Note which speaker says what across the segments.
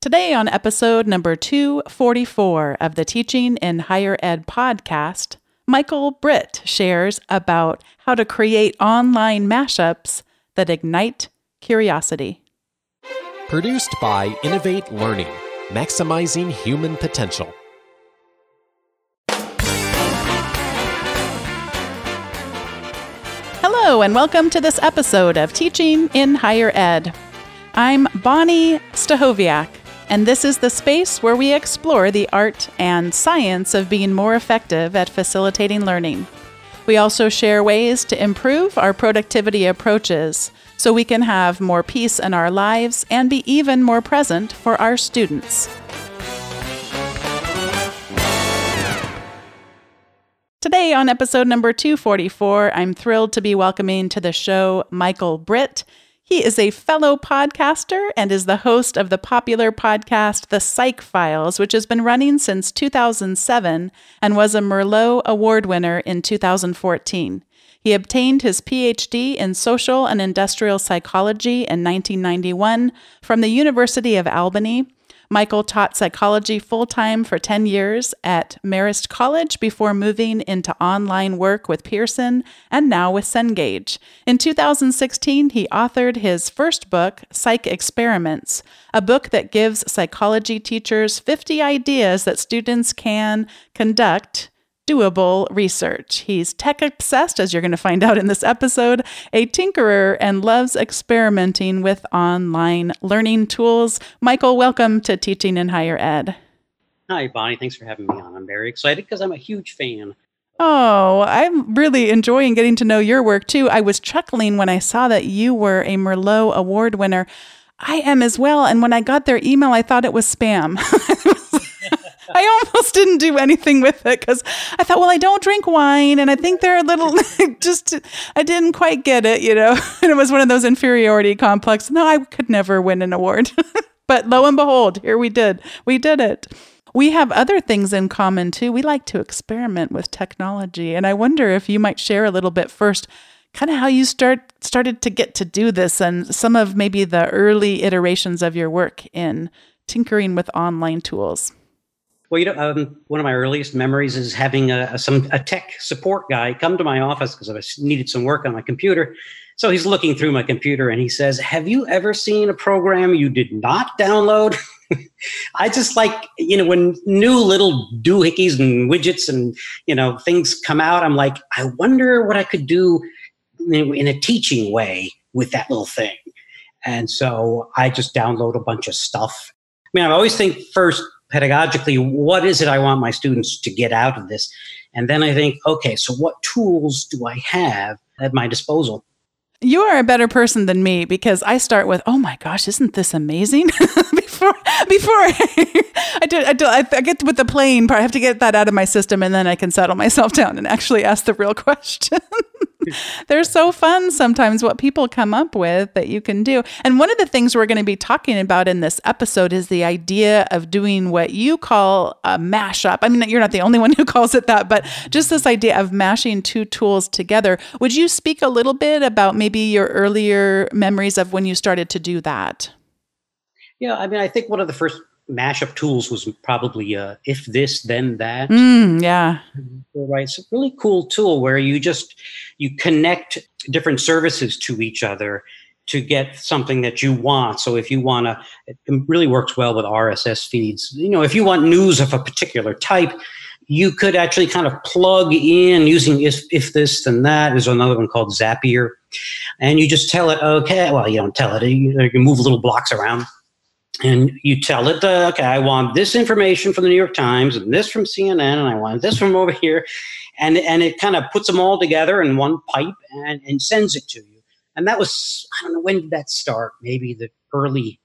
Speaker 1: Today, on episode number 244 of the Teaching in Higher Ed podcast, Michael Britt shares about how to create online mashups that ignite curiosity.
Speaker 2: Produced by Innovate Learning, maximizing human potential.
Speaker 1: Hello, and welcome to this episode of Teaching in Higher Ed. I'm Bonnie Stachowiak, and this is the space where we explore the art and science of being more effective at facilitating learning. We also share ways to improve our productivity approaches so we can have more peace in our lives and be even more present for our students. Today, on episode number 244, I'm thrilled to be welcoming to the show Michael Britt. He is a fellow podcaster and is the host of the popular podcast The Psych Files, which has been running since 2007 and was a Merlot Award winner in 2014. He obtained his PhD in social and industrial psychology in 1991 from the University of Albany Michael taught psychology full time for 10 years at Marist College before moving into online work with Pearson and now with Cengage. In 2016, he authored his first book, Psych Experiments, a book that gives psychology teachers 50 ideas that students can conduct doable research. He's tech obsessed, as you're going to find out in this episode, a tinkerer, and loves experimenting with online learning tools. Michael, welcome to Teaching in Higher Ed.
Speaker 3: Hi, Bonnie. Thanks for having me on. I'm very excited because I'm a huge fan.
Speaker 1: Oh, I'm really enjoying getting to know your work too. I was chuckling when I saw that you were a Merlot Award winner. I am as well. And when I got their email, I thought it was spam. I almost didn't do anything with it because I thought, well, I don't drink wine, and I think they're a little just. I didn't quite get it, you know. And it was one of those inferiority complex. No, I could never win an award, but lo and behold, here we did. We did it. We have other things in common too. We like to experiment with technology, and I wonder if you might share a little bit first kind of how you start started to get to do this and some of maybe the early iterations of your work in tinkering with online tools.
Speaker 3: Well, you know, um, one of my earliest memories is having a, a, some a tech support guy come to my office because I needed some work on my computer. So he's looking through my computer and he says, "Have you ever seen a program you did not download?" I just like you know when new little doohickeys and widgets and you know things come out. I'm like, I wonder what I could do in, in a teaching way with that little thing. And so I just download a bunch of stuff. I mean, I always think first pedagogically, what is it I want my students to get out of this? And then I think, okay, so what tools do I have at my disposal?
Speaker 1: You are a better person than me because I start with, "Oh my gosh, isn't this amazing?" before before I, I do, I, do, I get with the plane part. I have to get that out of my system, and then I can settle myself down and actually ask the real question. They're so fun sometimes what people come up with that you can do. And one of the things we're going to be talking about in this episode is the idea of doing what you call a mashup. I mean, you're not the only one who calls it that, but just this idea of mashing two tools together. Would you speak a little bit about maybe your earlier memories of when you started to do that?
Speaker 3: Yeah, I mean, I think one of the first mashup tools was probably uh, if this then that
Speaker 1: mm, yeah
Speaker 3: right? It's a really cool tool where you just you connect different services to each other to get something that you want. So if you want to it really works well with rss feeds. You know if you want news of a particular type you could actually kind of plug in using if, if this then that there's another one called zapier. And you just tell it okay well you don't tell it. You, you move little blocks around and you tell it, uh, okay, I want this information from the New York Times and this from CNN, and I want this from over here, and and it kind of puts them all together in one pipe and, and sends it to you. And that was I don't know when did that start? Maybe the early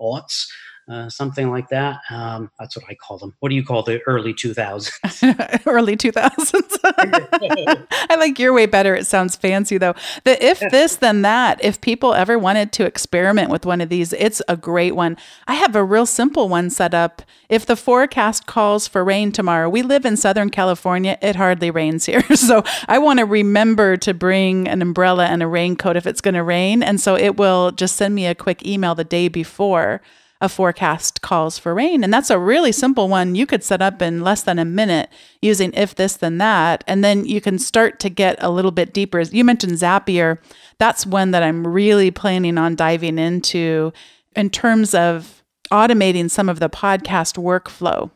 Speaker 3: aughts. Uh, something like that. Um, that's what I call them. What do you call the early 2000s?
Speaker 1: early 2000s. I like your way better. It sounds fancy though. The if this, then that. If people ever wanted to experiment with one of these, it's a great one. I have a real simple one set up. If the forecast calls for rain tomorrow, we live in Southern California, it hardly rains here. So I want to remember to bring an umbrella and a raincoat if it's going to rain. And so it will just send me a quick email the day before a forecast calls for rain. And that's a really simple one you could set up in less than a minute using if this, then that. And then you can start to get a little bit deeper. You mentioned Zapier. That's one that I'm really planning on diving into in terms of automating some of the podcast workflow.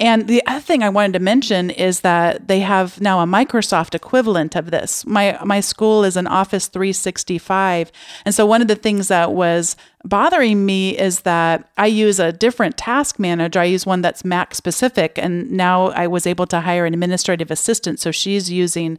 Speaker 1: And the other thing I wanted to mention is that they have now a Microsoft equivalent of this. My my school is an Office 365. And so one of the things that was bothering me is that I use a different task manager. I use one that's Mac specific and now I was able to hire an administrative assistant so she's using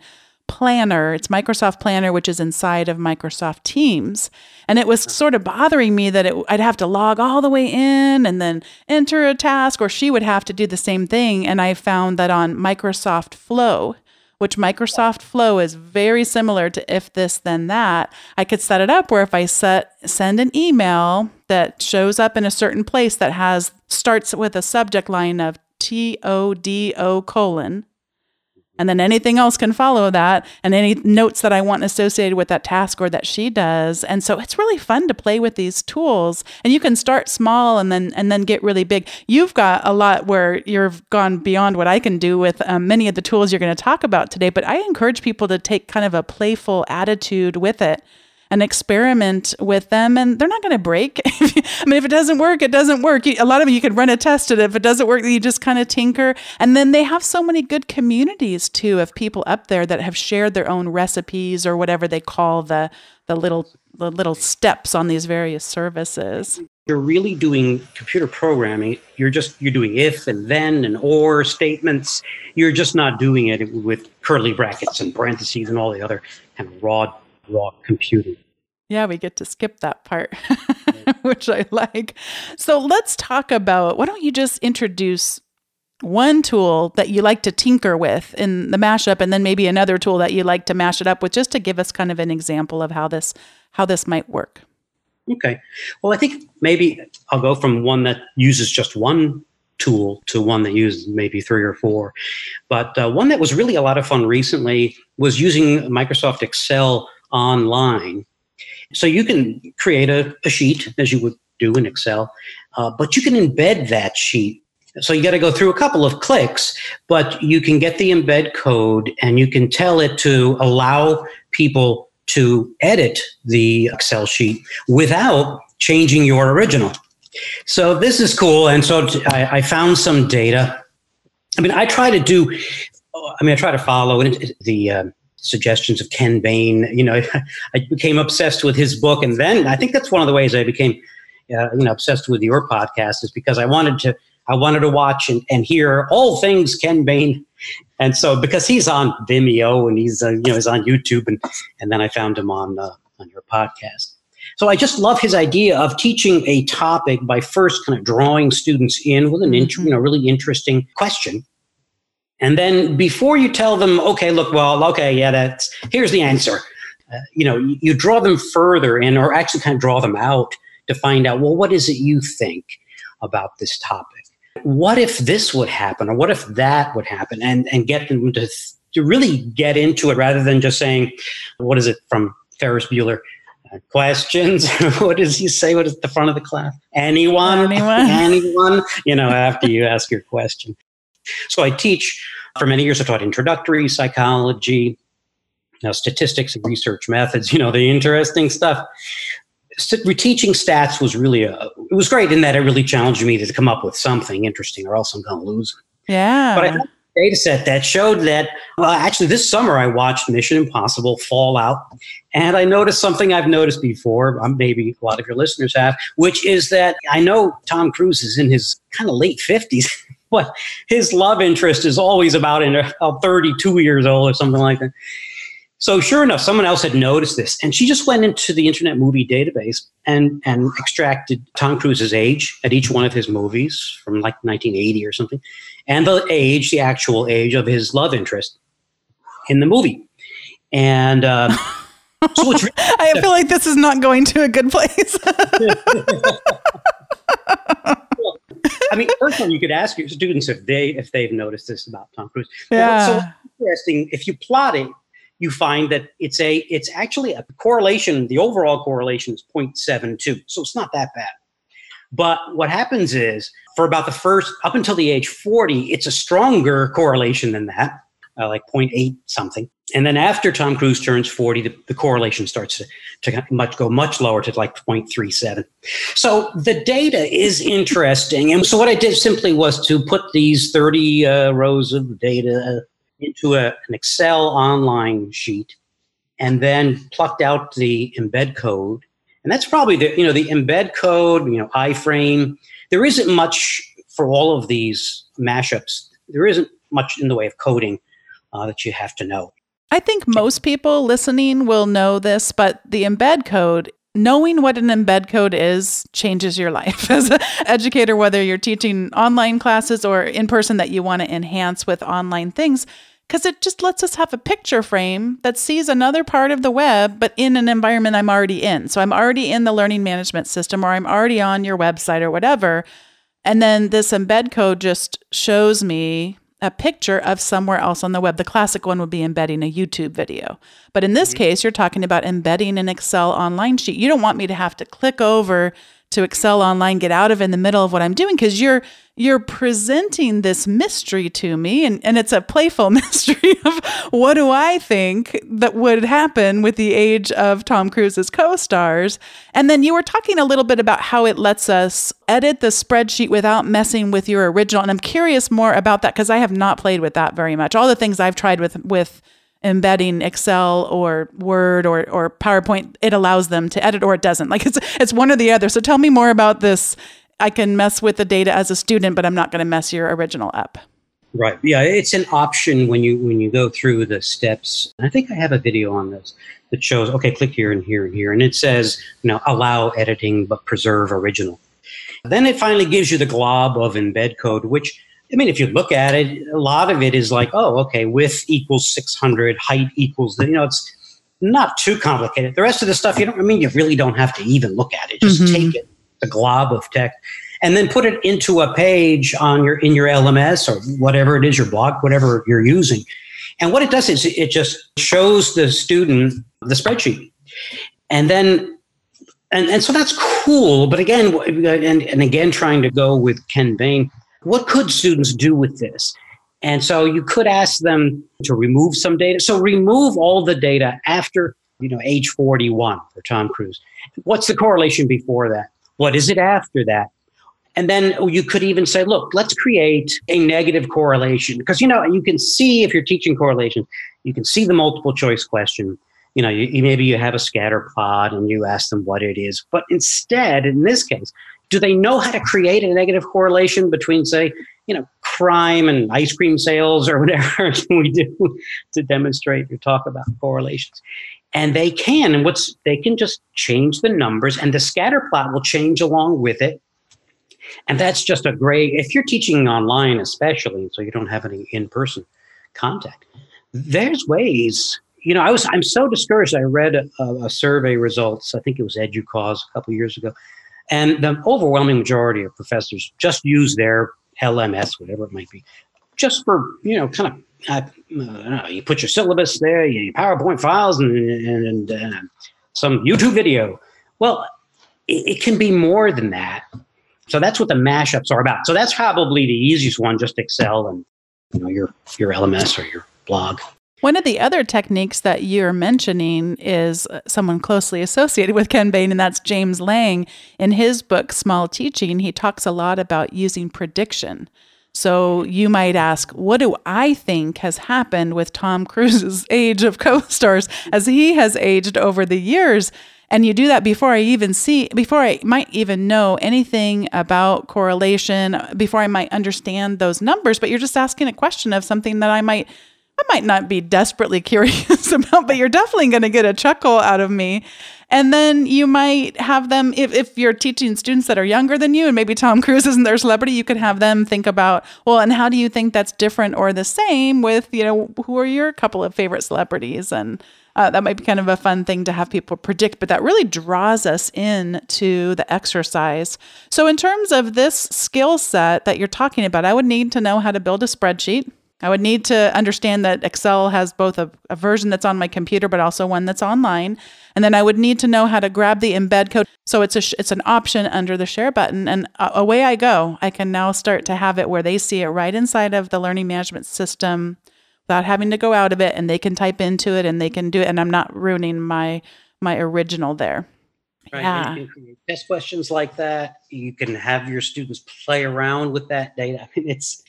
Speaker 1: Planner. It's Microsoft Planner, which is inside of Microsoft Teams. And it was sort of bothering me that it, I'd have to log all the way in and then enter a task, or she would have to do the same thing. And I found that on Microsoft Flow, which Microsoft Flow is very similar to if this then that, I could set it up where if I set send an email that shows up in a certain place that has starts with a subject line of T O D O colon and then anything else can follow that and any notes that I want associated with that task or that she does. And so it's really fun to play with these tools. And you can start small and then and then get really big. You've got a lot where you've gone beyond what I can do with um, many of the tools you're going to talk about today, but I encourage people to take kind of a playful attitude with it and experiment with them and they're not going to break. I mean, if it doesn't work, it doesn't work. a lot of them, you can run a test and if it doesn't work, you just kind of tinker. And then they have so many good communities too of people up there that have shared their own recipes or whatever they call the, the little, the little steps on these various services
Speaker 3: you're really doing computer programming you're just you're doing if and then and or statements you're just not doing it with curly brackets and parentheses and all the other kind of raw raw computing.
Speaker 1: Yeah, we get to skip that part, which I like. So let's talk about why don't you just introduce one tool that you like to tinker with in the mashup and then maybe another tool that you like to mash it up with just to give us kind of an example of how this how this might work.
Speaker 3: Okay. Well, I think maybe I'll go from one that uses just one tool to one that uses maybe three or four. But uh, one that was really a lot of fun recently was using Microsoft Excel online. So you can create a, a sheet as you would do in Excel, uh, but you can embed that sheet. So you got to go through a couple of clicks, but you can get the embed code and you can tell it to allow people to edit the Excel sheet without changing your original. So this is cool. And so I, found some data. I mean, I try to do, I mean, I try to follow the, uh, suggestions of Ken Bain. You know, I became obsessed with his book, and then I think that's one of the ways I became, uh, you know, obsessed with your podcast is because I wanted to, I wanted to watch and, and hear all things Ken Bain, and so because he's on Vimeo and he's uh, you know he's on YouTube, and and then I found him on uh, on your podcast. So I just love his idea of teaching a topic by first kind of drawing students in with an mm-hmm. you know really interesting question and then before you tell them, okay, look, well, okay, yeah, that's here's the answer. Uh, you know, you, you, draw them further in, or actually kind of draw them out to find out, well, what is it you think about this topic? What if this would happen, or what if that would happen, and and get them to to really get into it rather than just saying, what is it from Ferris Bueller? Uh, questions. what does he say? What is the front of the class? Anyone?
Speaker 1: Anyone?
Speaker 3: Anyone? You know, after you ask your question. So I teach, for many years, I taught introductory psychology, you know, statistics and research methods, you know, the interesting stuff. Reteaching teaching stats was really a, it was great in that it really challenged me to come up with something interesting or else I'm going to lose.
Speaker 1: Yeah.
Speaker 3: But I had a data set that showed that, well, actually, this summer I watched Mission Impossible Fallout and I noticed something I've noticed before, um, maybe a lot of your listeners have, which is that I know Tom Cruise is in his kind of late 50s. what his love interest is always about in a, 32 years old or something like that. So sure enough, someone else had noticed this, and she just went into the Internet Movie Database and and extracted Tom Cruise's age at each one of his movies from like 1980 or something, and the age, the actual age of his love interest in the movie, and. Uh,
Speaker 1: so I feel like this is not going to a good place.
Speaker 3: I mean, first one you could ask your students if they if they've noticed this about Tom Cruise.
Speaker 1: Yeah.
Speaker 3: So interesting. If you plot it, you find that it's a it's actually a correlation. The overall correlation is 0.72, so it's not that bad. But what happens is, for about the first, up until the age 40, it's a stronger correlation than that, uh, like 0.8 something. And then after Tom Cruise turns 40, the, the correlation starts to, to much go much lower to like 0.37. So the data is interesting. And so what I did simply was to put these 30 uh, rows of data into a, an Excel online sheet and then plucked out the embed code. And that's probably the, you know, the embed code, you know, iframe. There isn't much for all of these mashups. There isn't much in the way of coding uh, that you have to know.
Speaker 1: I think most people listening will know this, but the embed code, knowing what an embed code is, changes your life as an educator, whether you're teaching online classes or in person that you want to enhance with online things. Because it just lets us have a picture frame that sees another part of the web, but in an environment I'm already in. So I'm already in the learning management system, or I'm already on your website, or whatever. And then this embed code just shows me a picture of somewhere else on the web. The classic one would be embedding a YouTube video. But in this mm-hmm. case, you're talking about embedding an Excel online sheet. You don't want me to have to click over to Excel online, get out of in the middle of what I'm doing because you're you're presenting this mystery to me and, and it's a playful mystery of what do I think that would happen with the age of Tom Cruise's co-stars. And then you were talking a little bit about how it lets us edit the spreadsheet without messing with your original. And I'm curious more about that because I have not played with that very much. All the things I've tried with with embedding Excel or Word or or PowerPoint, it allows them to edit or it doesn't. Like it's it's one or the other. So tell me more about this. I can mess with the data as a student, but I'm not going to mess your original up.
Speaker 3: Right. Yeah, it's an option when you when you go through the steps. I think I have a video on this that shows okay, click here and here and here and it says, you know, allow editing but preserve original. Then it finally gives you the glob of embed code which I mean, if you look at it, a lot of it is like, oh, okay, width equals 600, height equals, you know, it's not too complicated. The rest of the stuff, you don't, I mean, you really don't have to even look at it. Just mm-hmm. take it, the glob of text, and then put it into a page on your, in your LMS or whatever it is, your blog, whatever you're using. And what it does is it just shows the student the spreadsheet. And then and, and so that's cool. But again, and, and again, trying to go with Ken Bain, what could students do with this? And so you could ask them to remove some data. So remove all the data after, you know, age 41 for Tom Cruise. What's the correlation before that? What is it after that? And then you could even say, look, let's create a negative correlation. Because, you know, you can see if you're teaching correlation, you can see the multiple choice question. You know, you, maybe you have a scatter plot and you ask them what it is. But instead, in this case, do they know how to create a negative correlation between, say, you know, crime and ice cream sales or whatever we do to demonstrate or talk about correlations? And they can, and what's they can just change the numbers, and the scatter plot will change along with it. And that's just a great if you're teaching online, especially, so you don't have any in-person contact. There's ways you know, I was I'm so discouraged. I read a, a, survey results. I think it was EDUCAUSE a couple years ago, and the overwhelming majority of professors just use their LMS, whatever it might be, just for, you know, kind of, know, you put your syllabus there, your PowerPoint files, and, and, and uh, some YouTube video. Well, it, it, can be more than that. So that's what the mashups are about. So that's probably the easiest one, just Excel and you know your your LMS or your blog.
Speaker 1: One of the other techniques that you're mentioning is uh, someone closely associated with Ken Bain, and that's James Lang. In his book, Small Teaching, he talks a lot about using prediction. So you might ask, what do I think has happened with Tom Cruise's age of co stars as he has aged over the years? And you do that before I even see, before I might even know anything about correlation, before I might understand those numbers, but you're just asking a question of something that I might I might not be desperately curious about, but you're definitely going to get a chuckle out of me. And then you might have them, if, if you're teaching students that are younger than you, and maybe Tom Cruise isn't their celebrity, you could have them think about, well, and how do you think that's different or the same with, you know, who are your couple of favorite celebrities? And uh, that might be kind of a fun thing to have people predict, but that really draws us into the exercise. So, in terms of this skill set that you're talking about, I would need to know how to build a spreadsheet. I would need to understand that Excel has both a, a, version that's on my computer, but also one that's online. And then I would need to know how to grab the embed code. So it's a sh- it's an option under the share button, and uh, away I go. I can now start to have it where they see it right inside of the learning management system, without having to go out of it, and they can type into it and they can do it, and I'm not ruining my my original there.
Speaker 3: Right. Yeah. You can test questions like that. You can have your students play around with that data. I mean, it's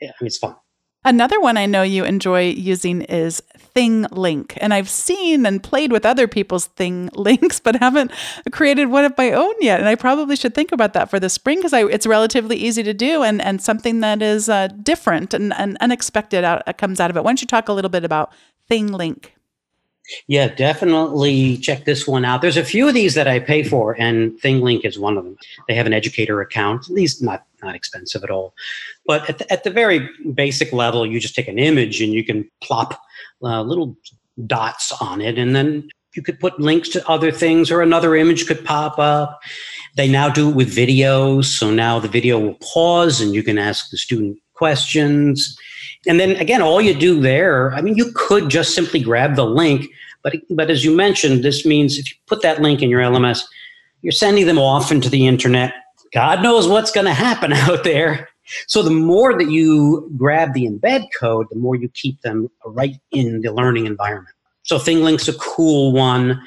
Speaker 3: I mean, it's fun.
Speaker 1: Another one I know you enjoy using is ThingLink. And I've seen and played with other people's Thing Links, but haven't created one of my own yet. And I probably should think about that for the spring because it's relatively easy to do and, and something that is uh, different and, and unexpected out, uh, comes out of it. Why don't you talk a little bit about ThingLink?
Speaker 3: Yeah, definitely check this one out. There's a few of these that I pay for, and ThingLink is one of them. They have an educator account. These not not expensive at all, but at the, at the very basic level, you just take an image and you can plop uh, little dots on it, and then you could put links to other things, or another image could pop up. They now do it with videos, so now the video will pause, and you can ask the student questions. And then again, all you do there, I mean, you could just simply grab the link, but but as you mentioned, this means if you put that link in your LMS, you're sending them off into the internet. God knows what's going to happen out there. So the more that you grab the embed code, the more you keep them right in the learning environment. So ThingLink's a cool one.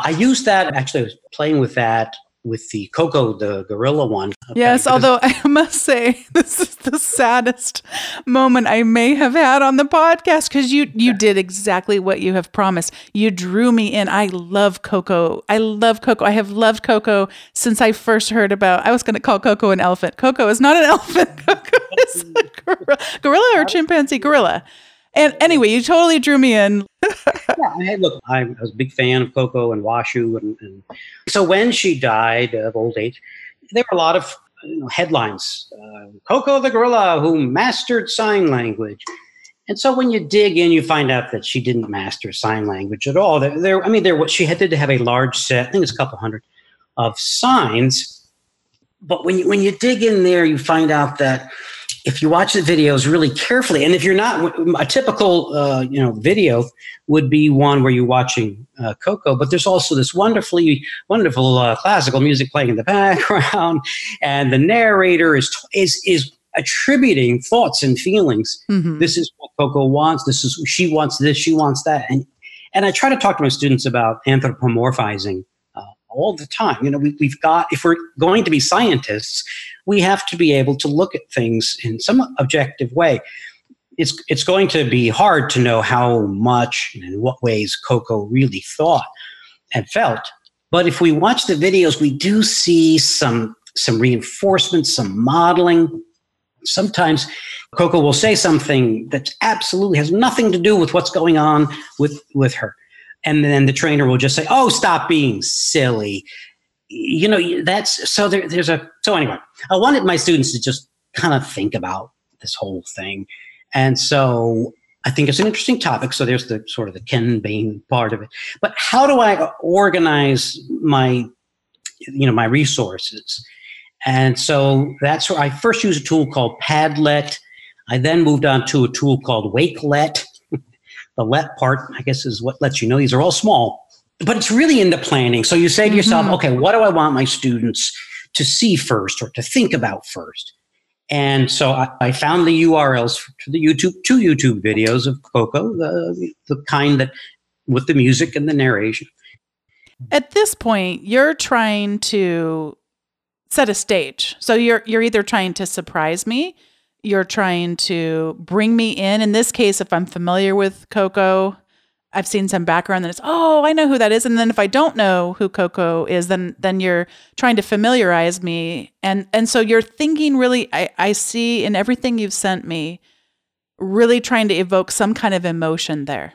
Speaker 3: I used that actually. I was playing with that with the Koko, the gorilla one.
Speaker 1: Okay, yes, although I must say this is the saddest moment I may have had on the podcast because you you did exactly what you have promised. You drew me in. I love Koko. I love Koko. I have loved Koko since I first heard about. I was going to call Koko an elephant. Koko is not an elephant. Koko is a gorilla, gorilla or chimpanzee. Gorilla. And anyway, you totally drew me in.
Speaker 3: yeah, look, I was a big fan of Koko and Washoe, and, and, so when she died of old age, there were a lot of you know, headlines: uh, Koko the gorilla who mastered sign language. And so when you dig in, you find out that she didn't master sign language at all. There, there I mean, there she had to have a large set. I think it's a couple hundred of signs. But when you when you dig in there, you find out that if you watch the videos really carefully, and if you're not a typical, uh, you know, video would be one where you're watching uh, Koko, but there's also this wonderfully wonderful uh, classical music playing in the background, and the narrator is is is attributing thoughts and feelings. Mm-hmm. This is what Koko wants. This is she wants this. She wants that, and and I try to talk to my students about anthropomorphizing all the time. You know, we, we've got, if we're going to be scientists, we have to be able to look at things in some objective way. It's, it's going to be hard to know how much and in what ways Koko really thought and felt. But if we watch the videos, we do see some, some reinforcement, some modeling. Sometimes Koko will say something that absolutely has nothing to do with what's going on with, with her and then the trainer will just say, "Oh, stop being silly." You know, that's so there, there's a so anyway. I wanted my students to just kind of think about this whole thing, and so I think it's an interesting topic. So there's the sort of the Ken Bain part of it, but how do I organize my, you know, my resources? And so that's where I first used a tool called Padlet. I then moved on to a tool called Wakelet the let part, I guess, is what lets you know these are all small. But it's really into planning. So you say to yourself, mm-hmm. okay, what do I want my students to see first or to think about first? And so I, I found the URLs to the YouTube, two YouTube videos of Koko, the, the kind that with the music and the narration.
Speaker 1: At this point, you're trying to set a stage. So you're you're either trying to surprise me you're trying to bring me in. In this case, if I'm familiar with Koko, I've seen some background that it's, oh, I know who that is. And then if I don't know who Koko is, then then you're trying to familiarize me. And and so you're thinking really, I, I see in everything you've sent me, really trying to evoke some kind of emotion there.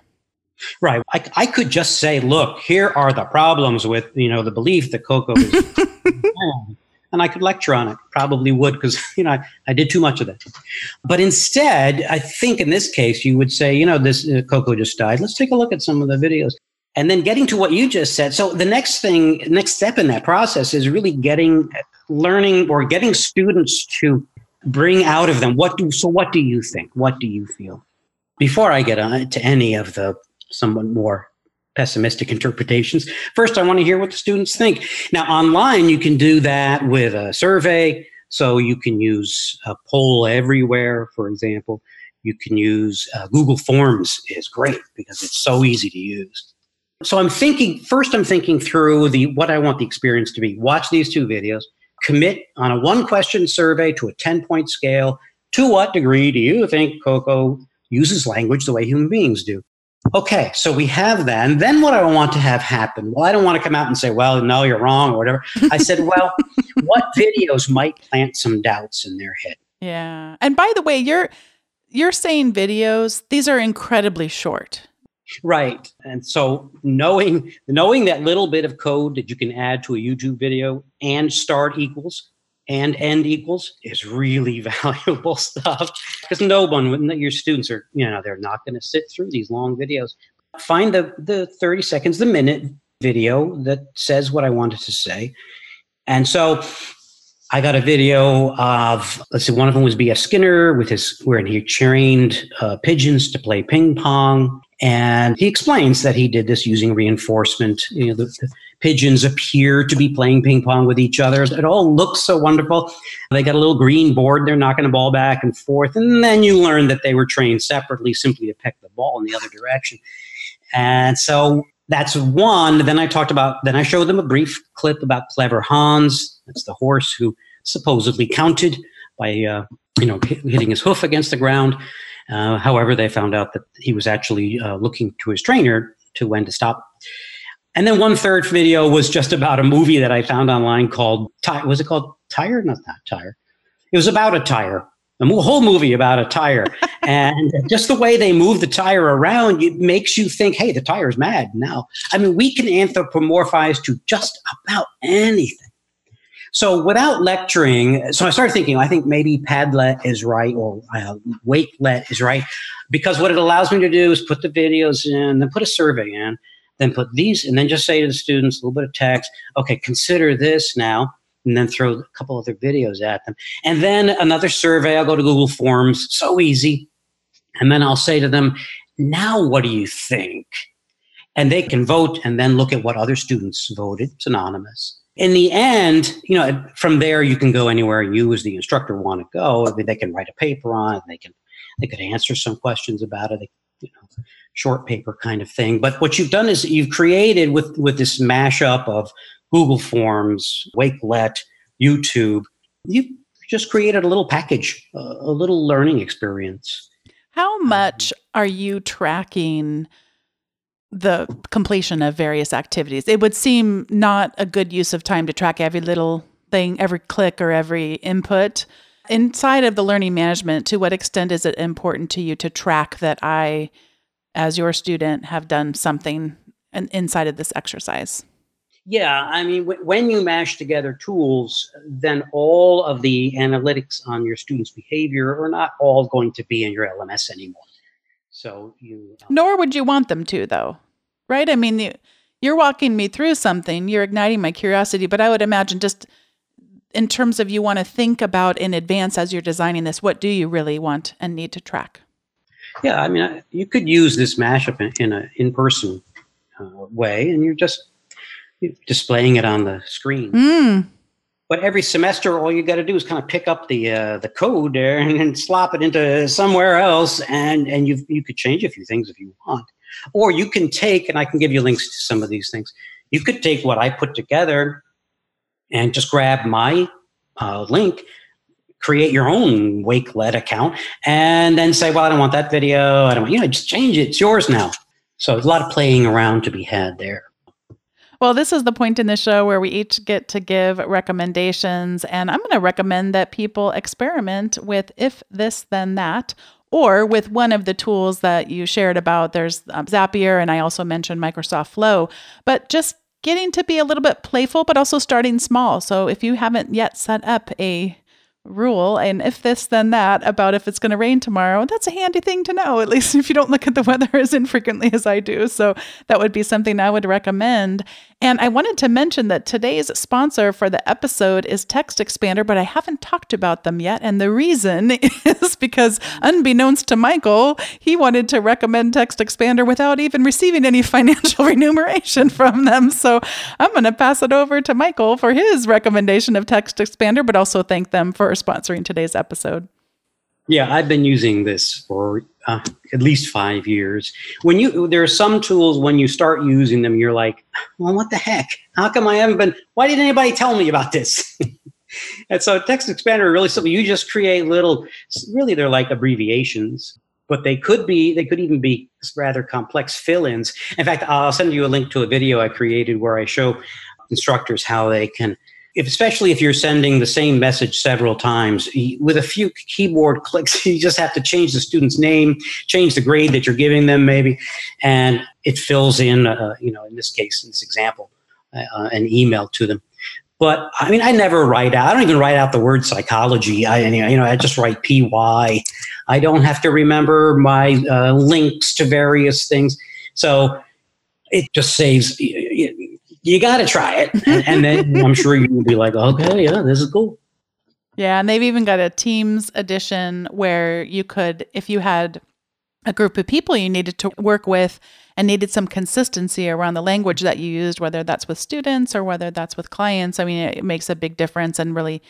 Speaker 3: Right. I, I could just say, look, here are the problems with, you know, the belief that Koko is and I could lecture on it. Probably would because you know I, I, did too much of that. But instead, I think in this case you would say, you know, this uh, Koko just died. Let's take a look at some of the videos. And then getting to what you just said. So the next thing, next step in that process is really getting learning or getting students to bring out of them what do so what do you think? What do you feel? before I get on to any of the somewhat more pessimistic interpretations, first I want to hear what the students think. Now, online, you can do that with a survey. So you can use a poll everywhere, for example. You can use uh, Google Forms is great because it's so easy to use. So I'm thinking first. I'm thinking through the what I want the experience to be. Watch these two videos. Commit on a one question survey to a 10 point scale. To what degree do you think Koko uses language the way human beings do? Okay, so we have that. And then what I want to have happen, well, I don't want to come out and say, well, no, you're wrong or whatever. I said, well, what videos might plant some doubts in their head?
Speaker 1: Yeah. And by the way, you're you're saying videos, these are incredibly short.
Speaker 3: Right. And so knowing knowing that little bit of code that you can add to a YouTube video and start equals and end equals is really valuable stuff because no one your students are you know they're not going to sit through these long videos find the the 30 seconds the minute video that says what i wanted to say and so I got a video of let's see, one of them was B.F. Skinner with his where he trained uh, pigeons to play ping pong, and he explains that he did this using reinforcement. You know, the, the, pigeons appear to be playing ping pong with each other. It all looks so wonderful. They got a little green board. They're knocking the ball back and forth, and then you learn that they were trained separately, simply to peck the ball in the other direction. And so that's one. Then I talked about, then I showed them a brief clip about Clever Hans. That's the horse who supposedly counted by, uh, you know, hitting his hoof against the ground. Uh, however, they found out that he was actually uh, looking to his trainer to when to stop. And then one third video was just about a movie that I found online called, was it called Tire? Not that Tire. It was about a tire a whole movie about a tire and just the way they move the tire around it makes you think hey the tire's mad now i mean we can anthropomorphize to just about anything so without lecturing so i started thinking i think maybe padlet is right or uh, wakelet is right because what it allows me to do is put the videos in then put a survey in then put these and then just say to the students a little bit of text okay consider this now and then throw a couple other videos at them. And then another survey, I'll go to Google Forms, so easy. And then I'll say to them, now what do you think? And they can vote and then look at what other students voted. It's anonymous. In the end, you know, from there you can go anywhere you as the instructor want to go. I mean, they can write a paper on it. They can they could answer some questions about it. They, you know, short paper kind of thing. But what you've done is you've created with with this mashup of Google Forms, Wakelet, YouTube. You just created a little package, a little learning experience.
Speaker 1: How um, much are you tracking the completion of various activities? It would seem not a good use of time to track every little thing, every click or every input. Inside of the learning management, to what extent is it important to you to track that I, as your student, have done something inside of this exercise?
Speaker 3: Yeah, I mean, w- when you mash together tools, then all of the analytics on your students' behavior are not all going to be in your LMS anymore. So you.
Speaker 1: Um, Nor would you want them to, though, right? I mean, the, you're walking me through something, you're igniting my curiosity, but I would imagine just in terms of you want to think about in advance as you're designing this, what do you really want and need to track?
Speaker 3: Yeah, I mean, you could use this mashup in, in a in-person uh, way, and you're just displaying it on the screen.
Speaker 1: Mm.
Speaker 3: But every semester, all you got to do is kind of pick up the uh, the code there and, and slop it into somewhere else, and and you you could change a few things if you want, or you can take and I can give you links to some of these things. You could take what I put together and just grab my uh, link, create your own Wakelet account, and then say, well, I don't want that video. I don't, want you know, just change it. It's yours now. So a lot of playing around to be had there.
Speaker 1: Well, this is the point in the show where we each get to give recommendations. And I'm going to recommend that people experiment with if this, then that, or with one of the tools that you shared about. There's um, Zapier, and I also mentioned Microsoft Flow, but just getting to be a little bit playful, but also starting small. So if you haven't yet set up a rule and if this then that about if it's going to rain tomorrow that's a handy thing to know at least if you don't look at the weather as infrequently as i do so that would be something i would recommend and i wanted to mention that today's sponsor for the episode is text expander but i haven't talked about them yet and the reason is because unbeknownst to michael he wanted to recommend text expander without even receiving any financial remuneration from them so i'm going to pass it over to michael for his recommendation of text expander but also thank them for sponsoring today's episode.
Speaker 3: Yeah, I've been using this for uh, at least five years. When you there are some tools when you start using them, you're like, well, what the heck? How come I haven't been? Why didn't anybody tell me about this? and so text expander really simple. You just create little. Really, they're like abbreviations, but they could be. They could even be rather complex fill-ins. In fact, I'll send you a link to a video I created where I show instructors how they can if, especially if you're sending the same message several times with a few keyboard clicks you just have to change the student's name change the grade that you're giving them maybe and it fills in uh, you know in this case in this example uh, uh, an email to them. But i mean i never write out i don't even write out the word psychology. I you know i just write py i don't have to remember my uh, links to various things. So it just saves you got to try it. And, and then I'm sure you'll be like, okay, yeah, this is cool.
Speaker 1: Yeah. And they've even got a Teams edition where you could, if you had a group of people you needed to work with and needed some consistency around the language that you used, whether that's with students or whether that's with clients, I mean, it makes a big difference and really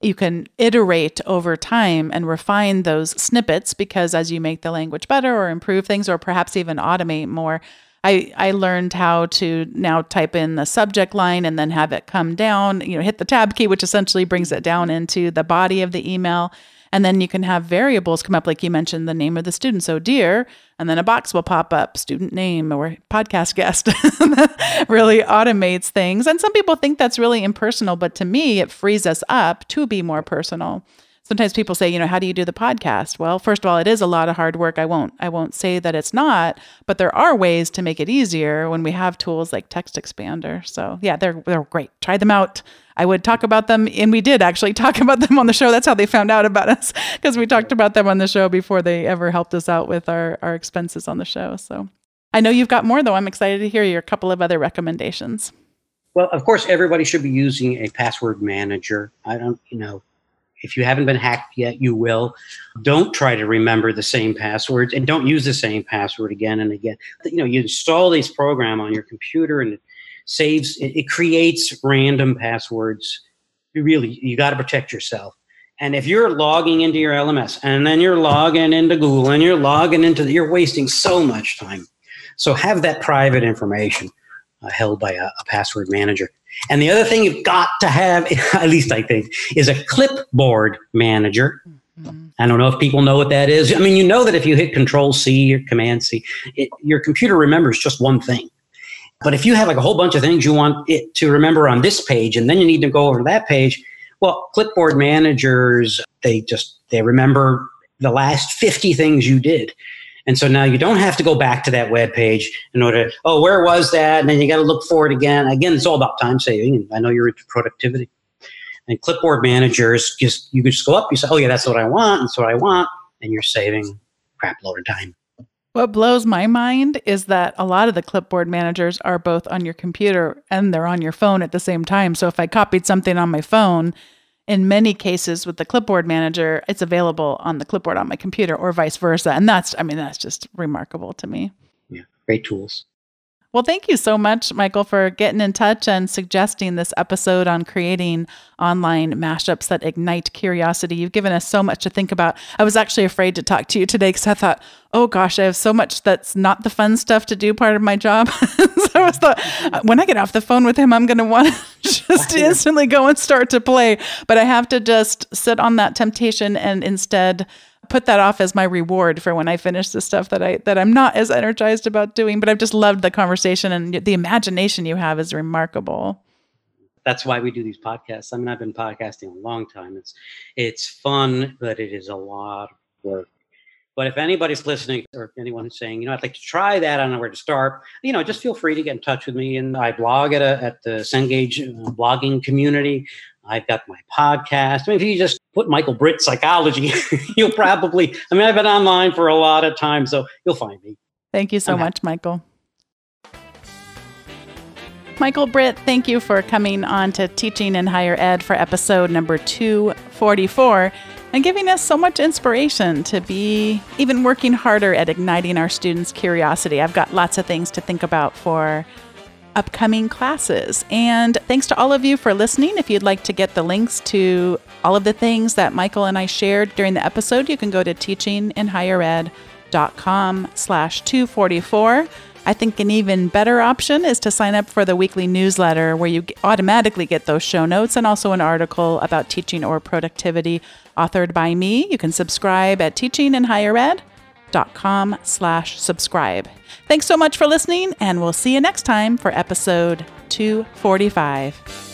Speaker 1: you can iterate over time and refine those snippets because as you make the language better or improve things or perhaps even automate more I, I learned how to now type in the subject line and then have it come down, you know, hit the tab key, which essentially brings it down into the body of the email. And then you can have variables come up, like you mentioned, the name of the student. So, dear, and then a box will pop up, student name or podcast guest. really automates things. And some people think that's really impersonal, but to me, it frees us up to be more personal sometimes people say, you know, how do you do the podcast? Well, first of all, it is a lot of hard work. I won't I won't say that it's not, but there are ways to make it easier when we have tools like Text Expander. So, yeah, they're they're great. Try them out. I would talk about them and we did actually talk about them on the show. That's how they found out about us because we talked about them on the show before they ever helped us out with our our expenses on the show. So, I know you've got more though. I'm excited to hear your couple of other recommendations.
Speaker 3: Well, of course, everybody should be using a password manager. I don't, you know, if you haven't been hacked yet, you will. Don't try to remember the same passwords and don't use the same password again and again. You know, you install this program on your computer and it saves, it, it creates random passwords. You really, you got to protect yourself. And if you're logging into your LMS and then you're logging into Google and you're logging into, the, you're wasting so much time. So have that private information uh, held by a, a password manager. And the other thing you've got to have, at least I think, is a clipboard manager. Mm-hmm. I don't know if people know what that is. I mean, you know that if you hit Control C or Command C, it, your computer remembers just one thing. But if you have like a whole bunch of things you want it to remember on this page, and then you need to go over to that page, well, clipboard managers they just they remember the last 50 things you did. And so now you don't have to go back to that web page in order, to, oh, where was that? And then you got to look for it again. Again, it's all about time saving. I know you're into productivity. And clipboard managers, just you just go up, you say, oh, yeah, that's what I want. That's what I want. And you're saving crap load of time.
Speaker 1: What blows my mind is that a lot of the clipboard managers are both on your computer and they're on your phone at the same time. So if I copied something on my phone, in many cases with the clipboard manager, it's available on the clipboard on my computer or vice versa. And that's, I mean, that's just remarkable to me.
Speaker 3: Yeah, great tools.
Speaker 1: Well, thank you so much, Michael, for getting in touch and suggesting this episode on creating online mashups that ignite curiosity. You've given us so much to think about. I was actually afraid to talk to you today because I thought, oh gosh, I have so much that's not the fun stuff to do part of my job. so I was thought, uh, when I get off the phone with him, I'm going to want to just instantly go and start to play. But I have to just sit on that temptation and instead put that off as my reward for when I finish the stuff that I that I'm not as energized about doing. But I've just loved the conversation and the imagination you have is remarkable.
Speaker 3: That's why we do these podcasts. I mean, I've been podcasting a long time. It's it's fun, but it is a lot of work. But if anybody's listening or anyone saying, you know, I'd like to try that, I don't know where to start, you know, just feel free to get in touch with me. And I blog at, a, at the Cengage uh, blogging community. I've got my podcast. I mean, if you just put Michael Britt psychology, you'll probably, I mean, I've been online for a lot of time, so you'll find me.
Speaker 1: Thank you so much, Michael. Michael Britt, thank you for coming on to Teaching in Higher Ed for episode number 244 and giving us so much inspiration to be even working harder at igniting our students' curiosity. I've got lots of things to think about for upcoming classes. And thanks to all of you for listening. If you'd like to get the links to all of the things that Michael and I shared during the episode, you can go to teachinginhighered.com slash 244. I think an even better option is to sign up for the weekly newsletter where you automatically get those show notes and also an article about teaching or productivity authored by me. You can subscribe at teachinginhighered.com slash subscribe. Thanks so much for listening, and we'll see you next time for episode 245.